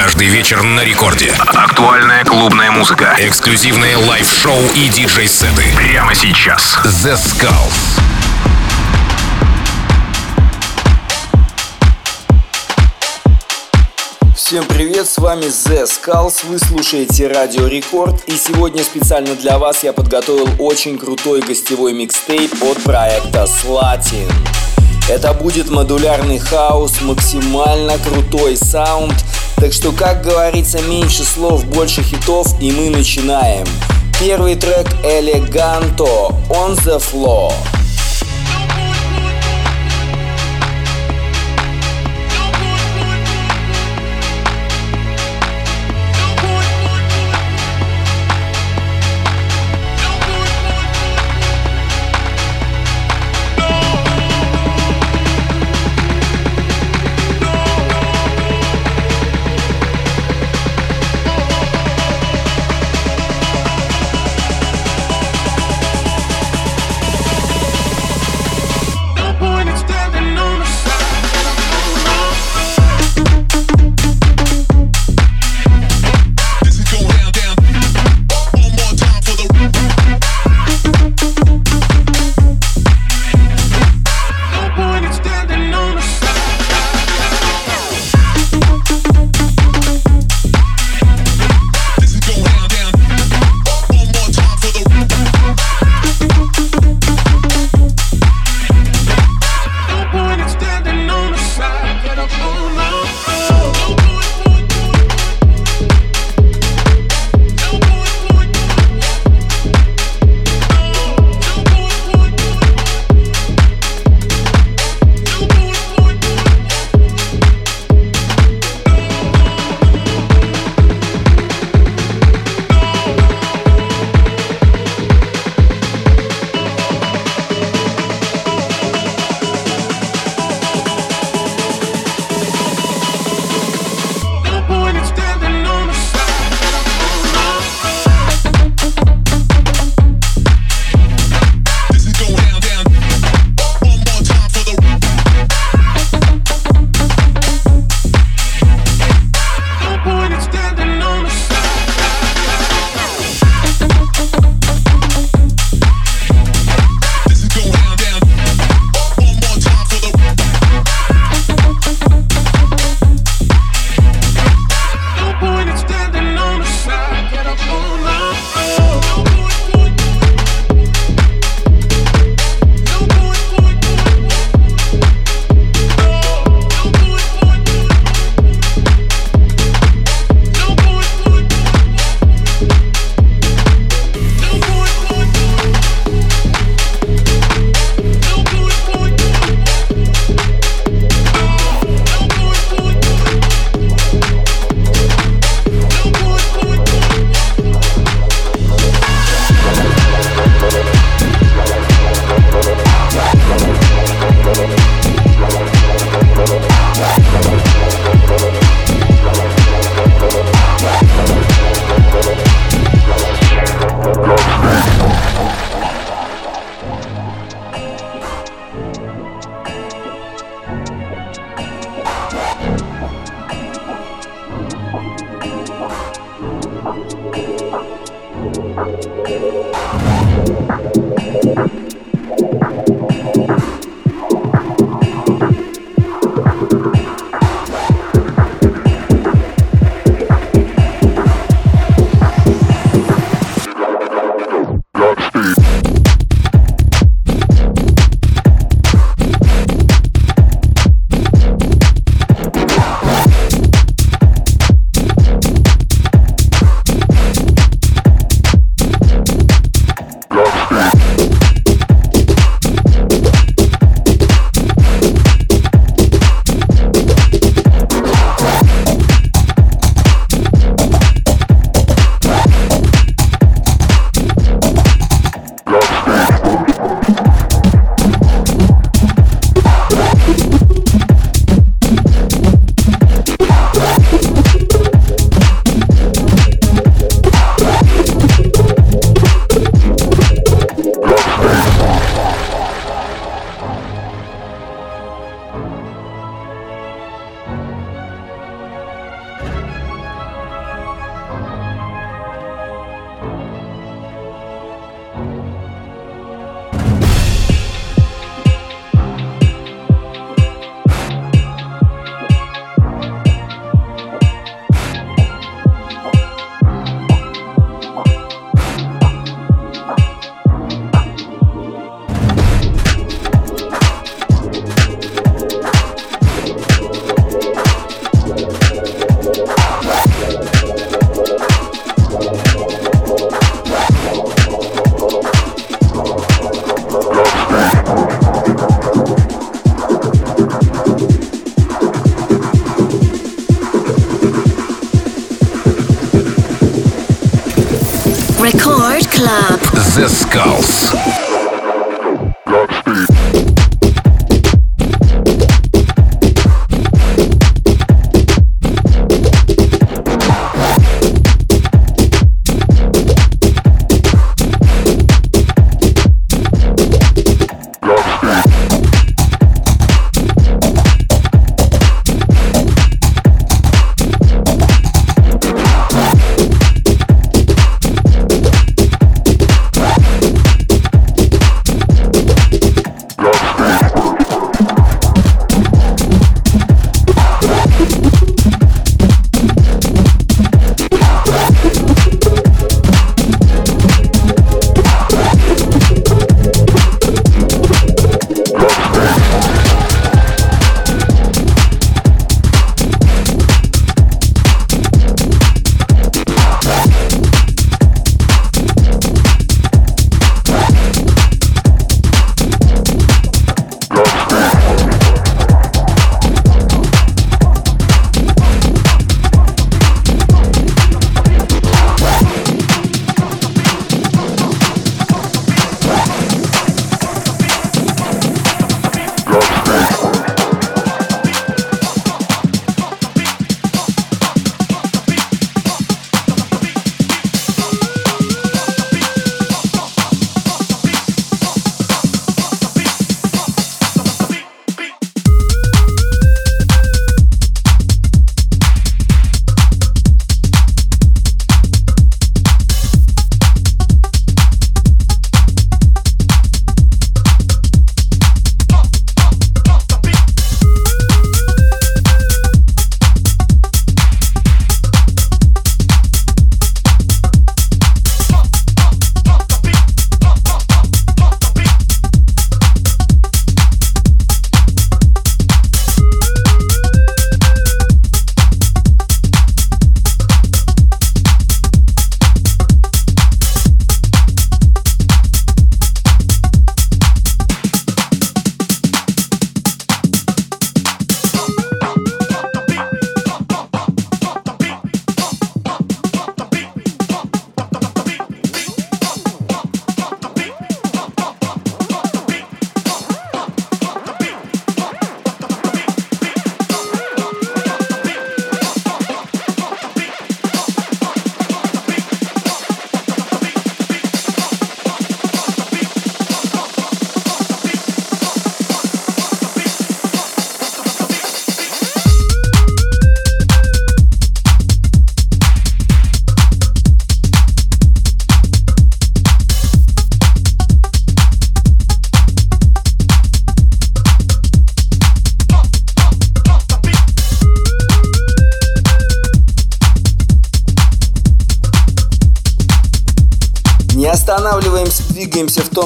Каждый вечер на рекорде. Актуальная клубная музыка. Эксклюзивные live-шоу и диджей-сеты. Прямо сейчас. The Skulls. Всем привет, с вами The Skulls, вы слушаете Радио Рекорд и сегодня специально для вас я подготовил очень крутой гостевой микстейп от проекта Slatin. Это будет модулярный хаос, максимально крутой саунд, так что, как говорится, меньше слов, больше хитов и мы начинаем. Первый трек Eleganto On The Floor. The Skulls.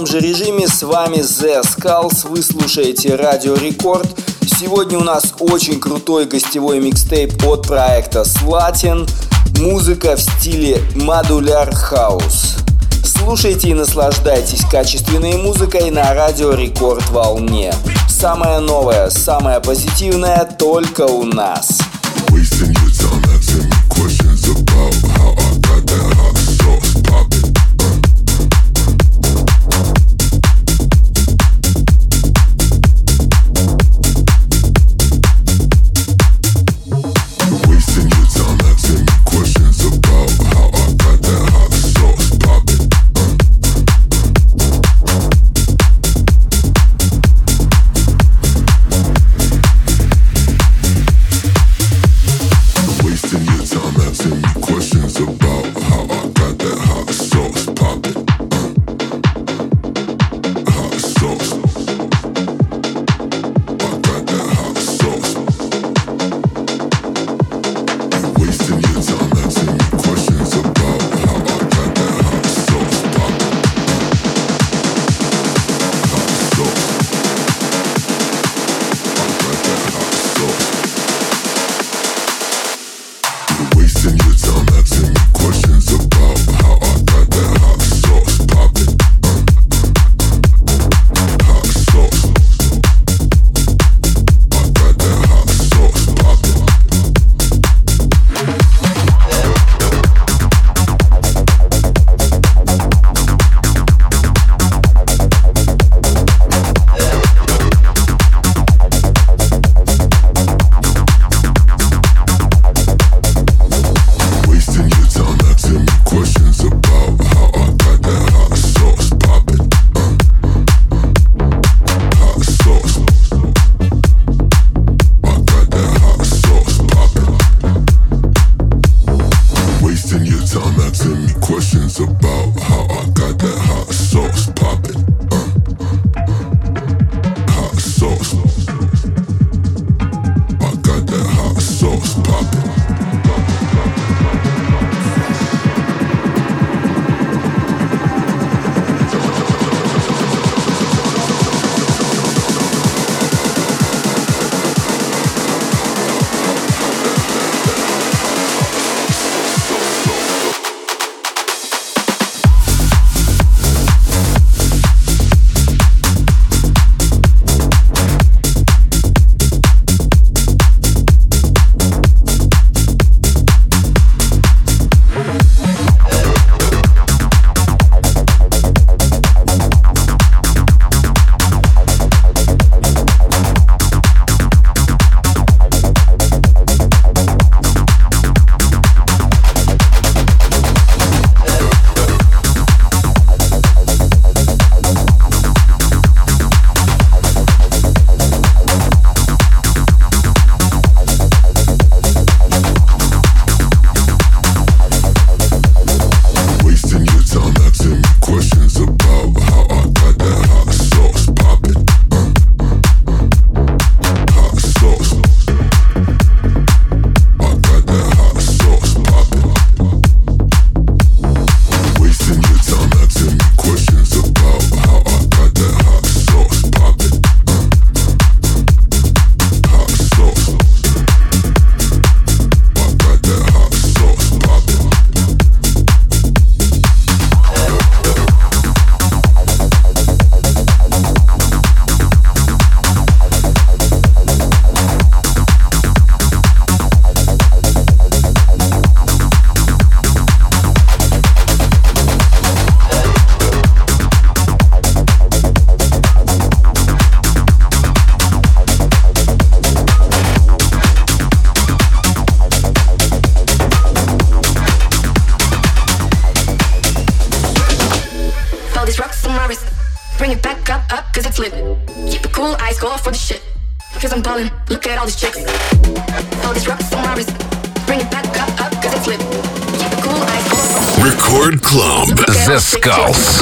Том же режиме. С вами The Skulls. Вы слушаете Радио Рекорд. Сегодня у нас очень крутой гостевой микстейп от проекта Slatin. Музыка в стиле modular house. Слушайте и наслаждайтесь качественной музыкой на Радио Рекорд волне. Самое новое, самое позитивное только у нас. Wasting your time Sometimes I ask me questions about how I golf.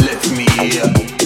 Let me hear.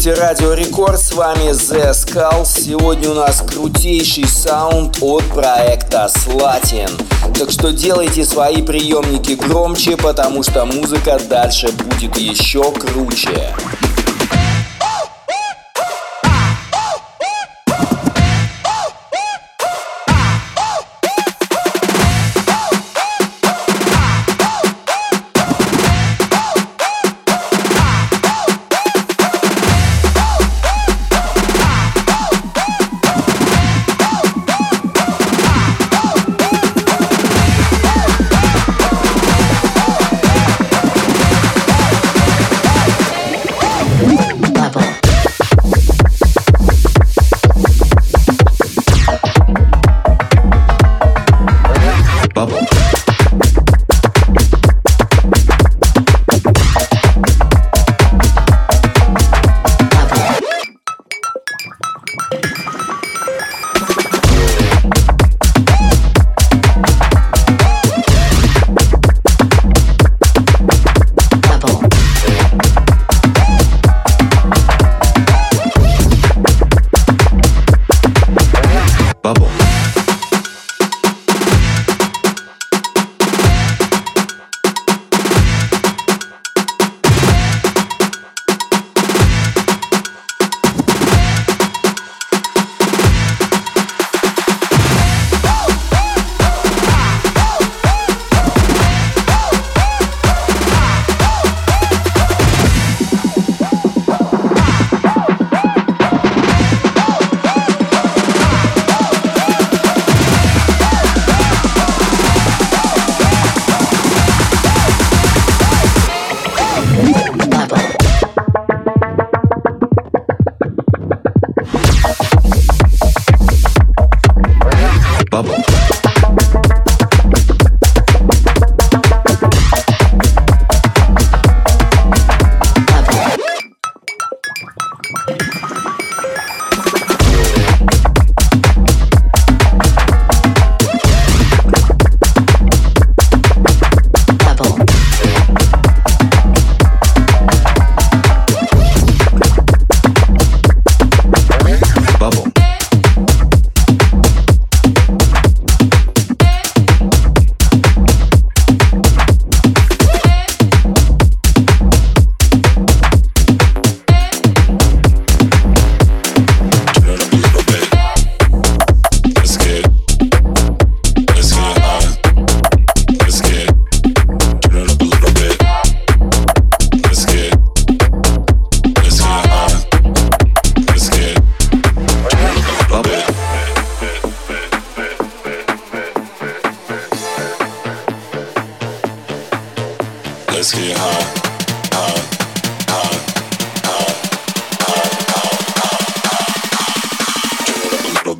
Слушаете Радио Рекорд, с вами The Skulls. Сегодня у нас крутейший саунд от проекта Slatin. Так что делайте свои приемники громче, потому что музыка дальше будет еще круче.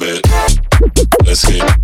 bit. Let's get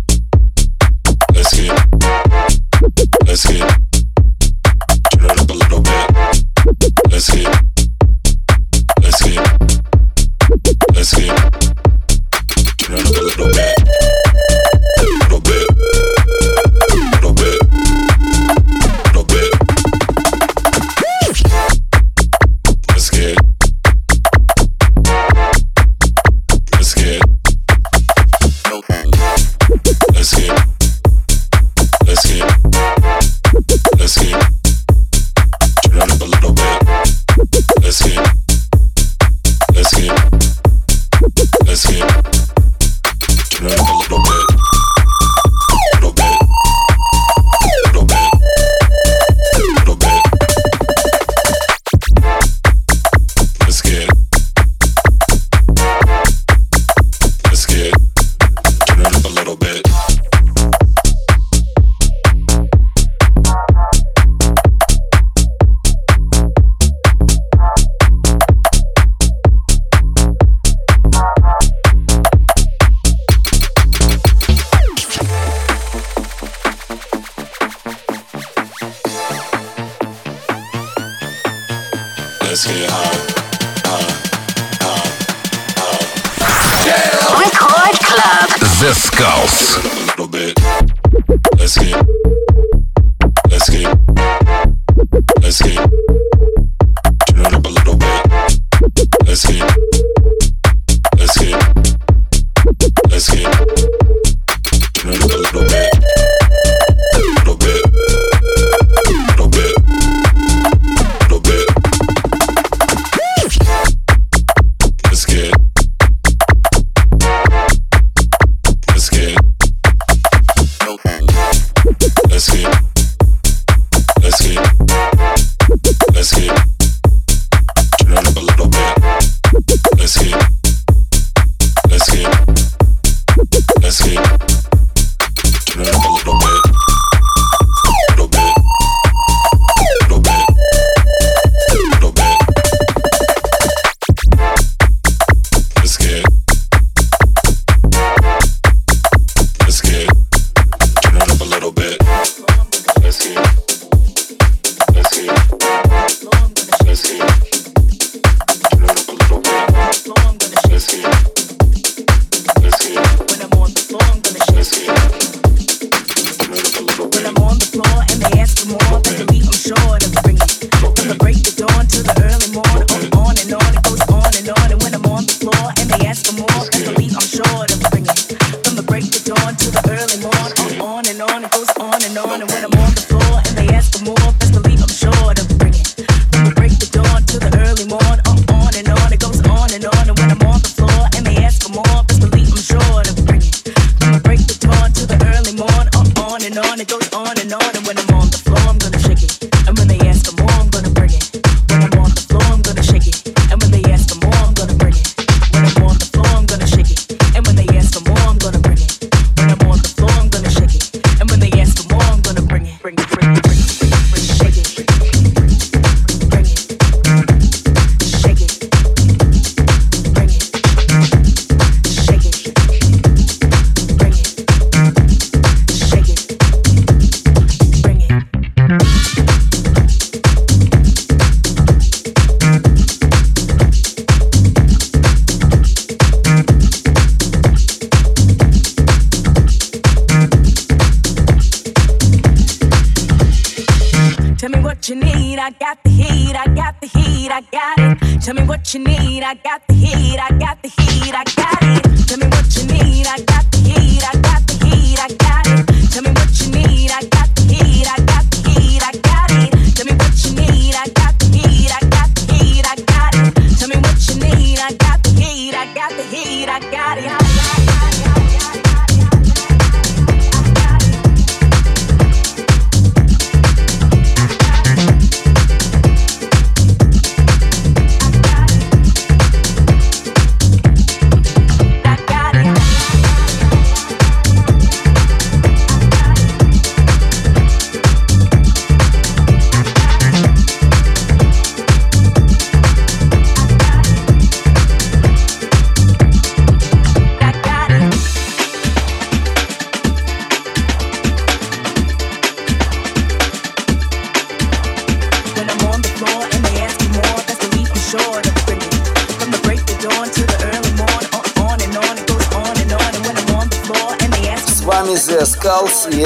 I got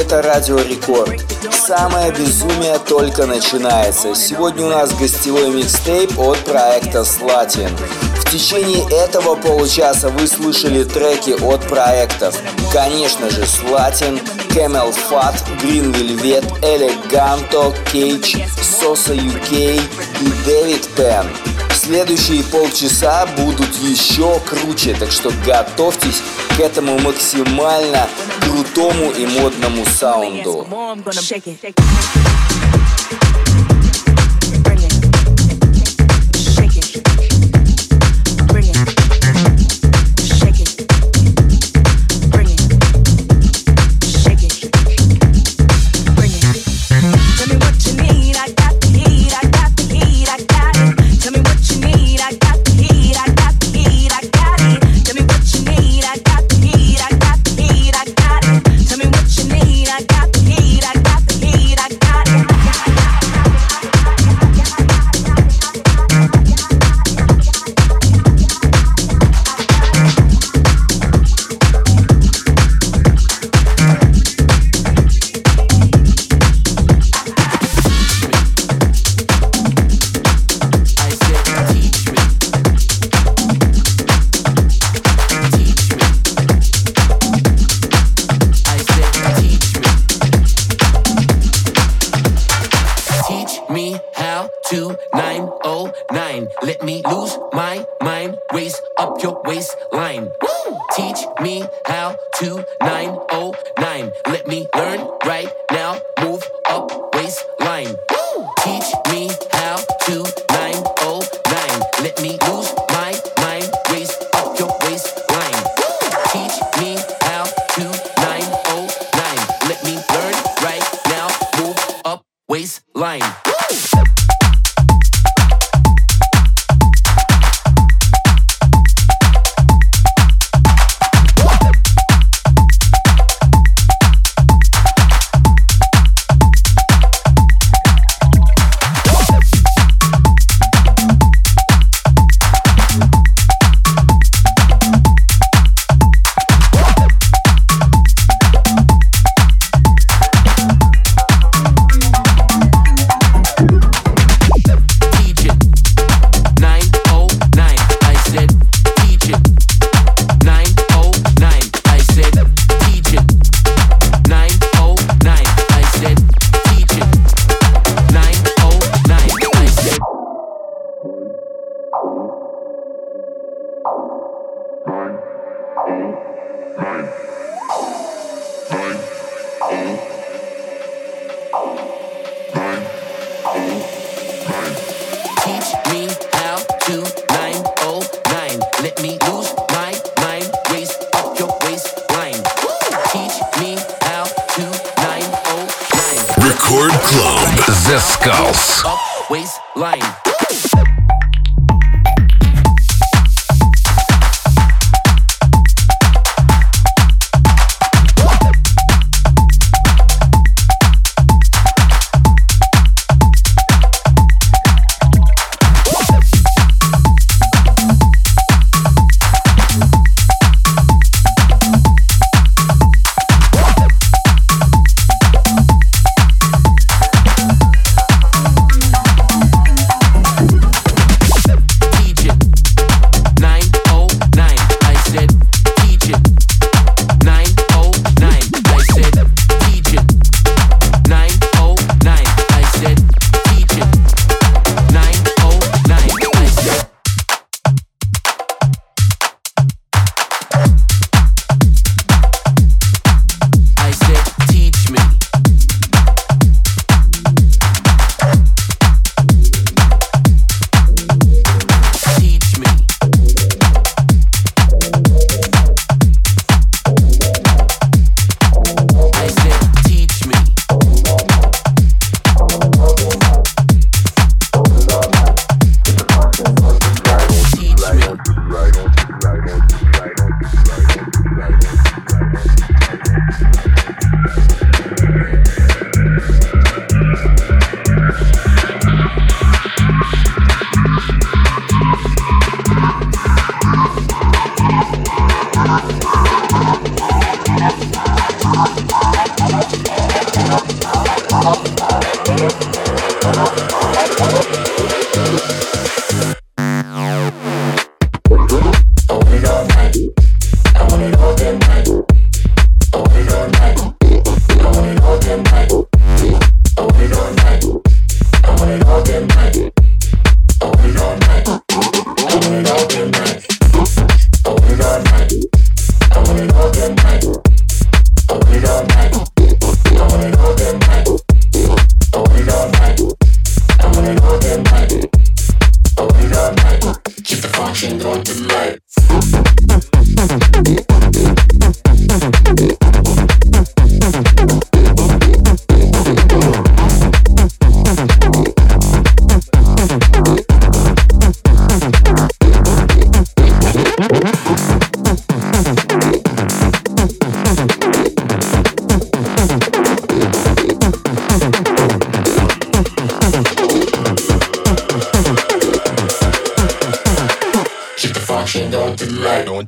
это Радио Рекорд. Самое безумие только начинается. Сегодня у нас гостевой микстейп от проекта Slatin. В течение этого получаса вы слышали треки от проектов. Конечно же, Slatin, Camel Fat, Green Velvet, Eleganto, Cage, Sosa UK и David Penn. Следующие полчаса будут еще круче, так что готовьтесь к этому максимально крутому и модному саунду.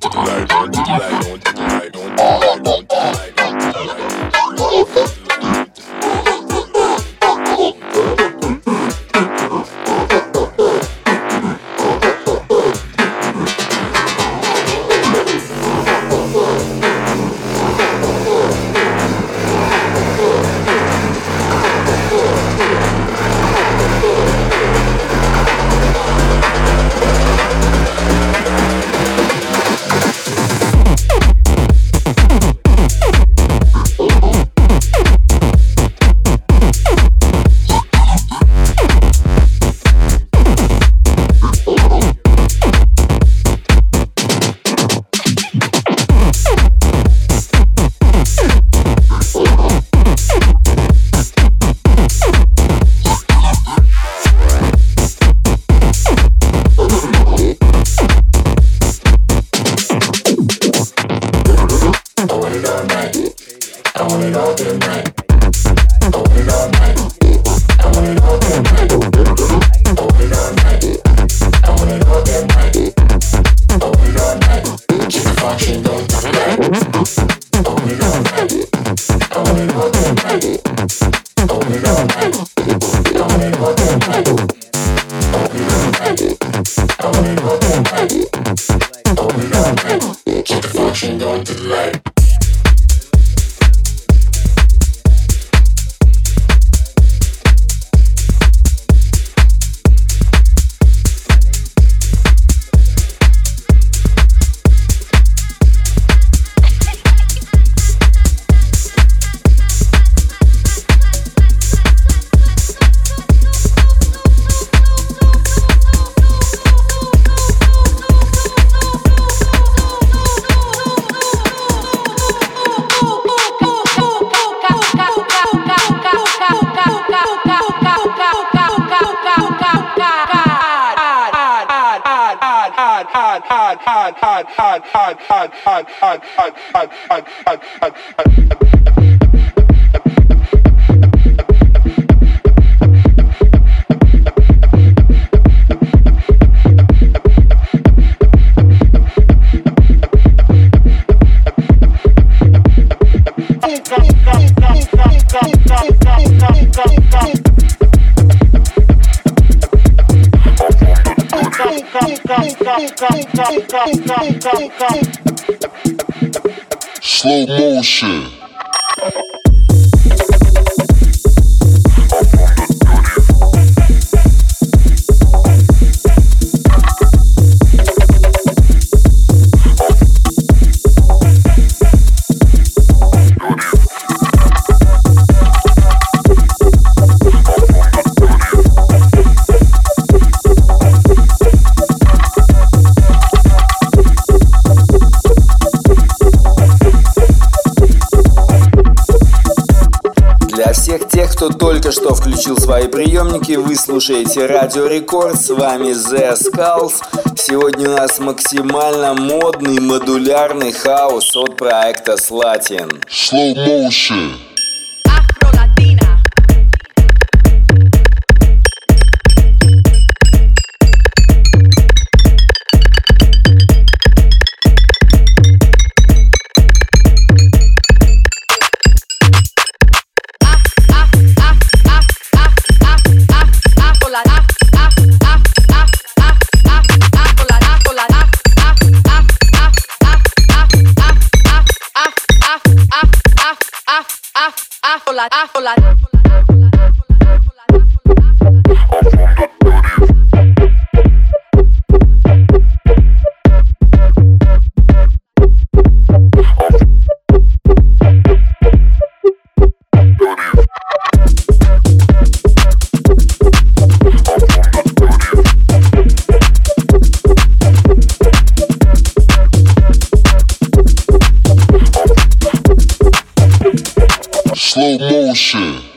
want to do включил свои приемники, вы слушаете Радио Рекорд, с вами The Skulls. Сегодня у нас максимально модный модулярный хаос от проекта Slatin. Slow motion. la, afro la, afro la shit.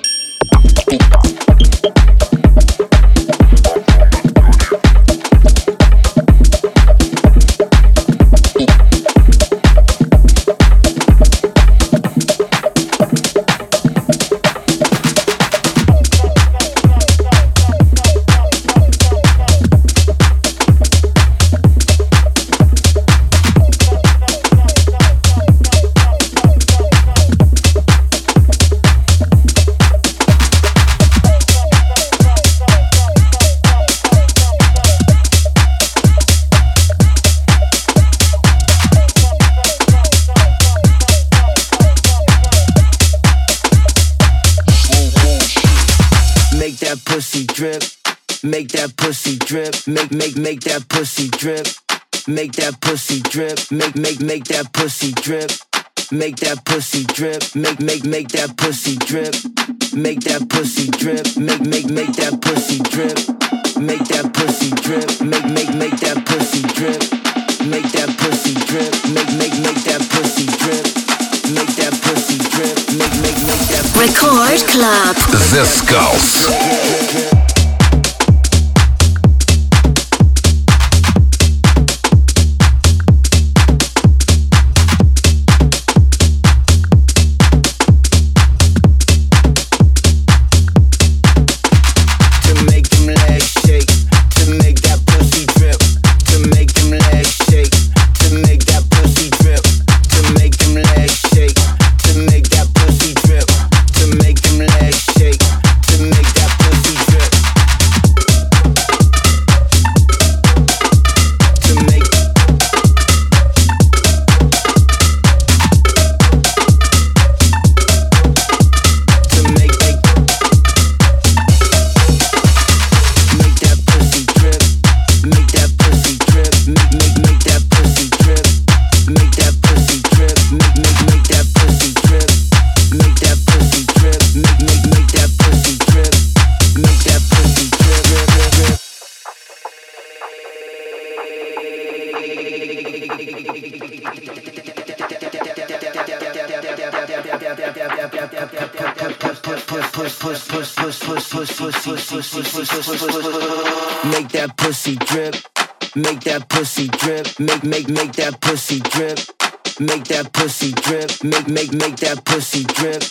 Make make make that pussy drip. Make that pussy drip. Make make make that pussy drip. Make that pussy drip. Make make make that pussy drip. Make that pussy drip. Make make make that pussy drip. Make that pussy drip. Make make make that pussy drip. Make that pussy drip. Make make make that pussy drip. Make that pussy drip. Make make make that Record Club. The Skulls. Make make that pussy drip.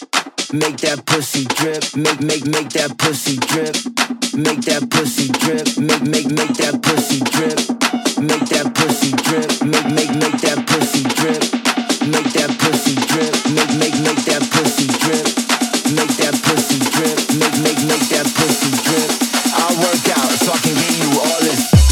Make that pussy drip. Make make make that pussy drip. Make that pussy drip. Make make make that pussy drip. Make that pussy drip. Make make make that pussy drip. Make that pussy drip. Make make make that pussy drip. Make that pussy drip. Make make make that pussy drip. I work out so I can give you all this.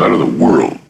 Out of the world.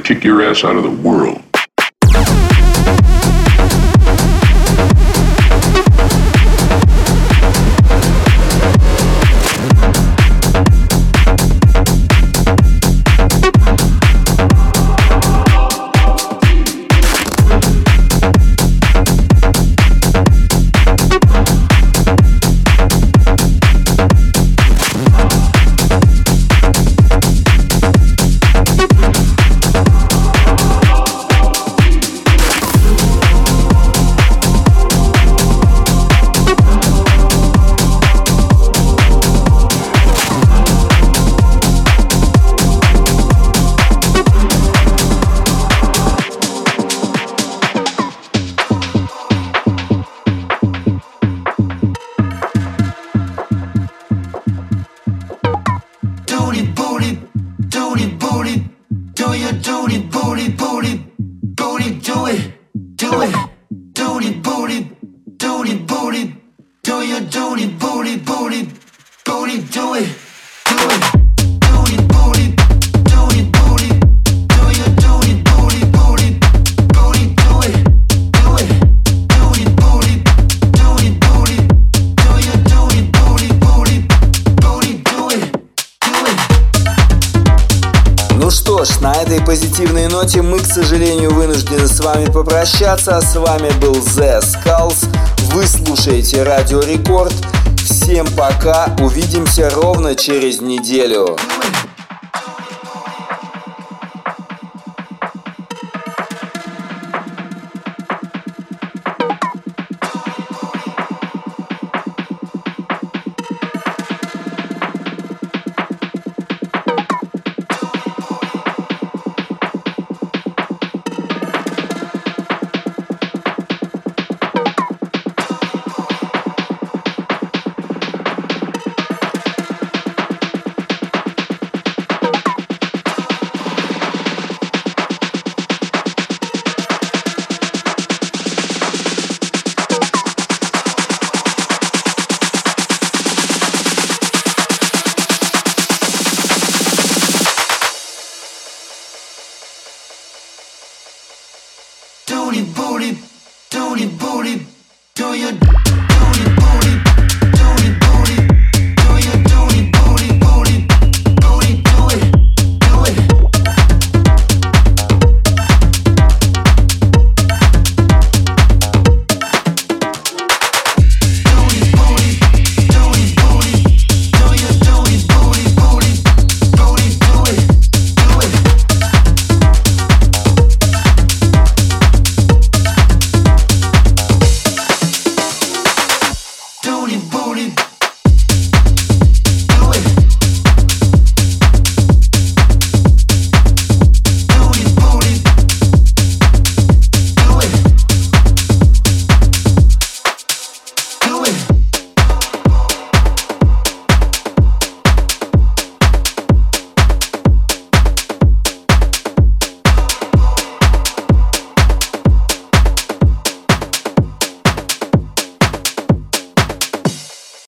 Kick your ass out of the world. Прощаться. С вами был The Skulls. Вы слушаете Радио Рекорд. Всем пока. Увидимся ровно через неделю.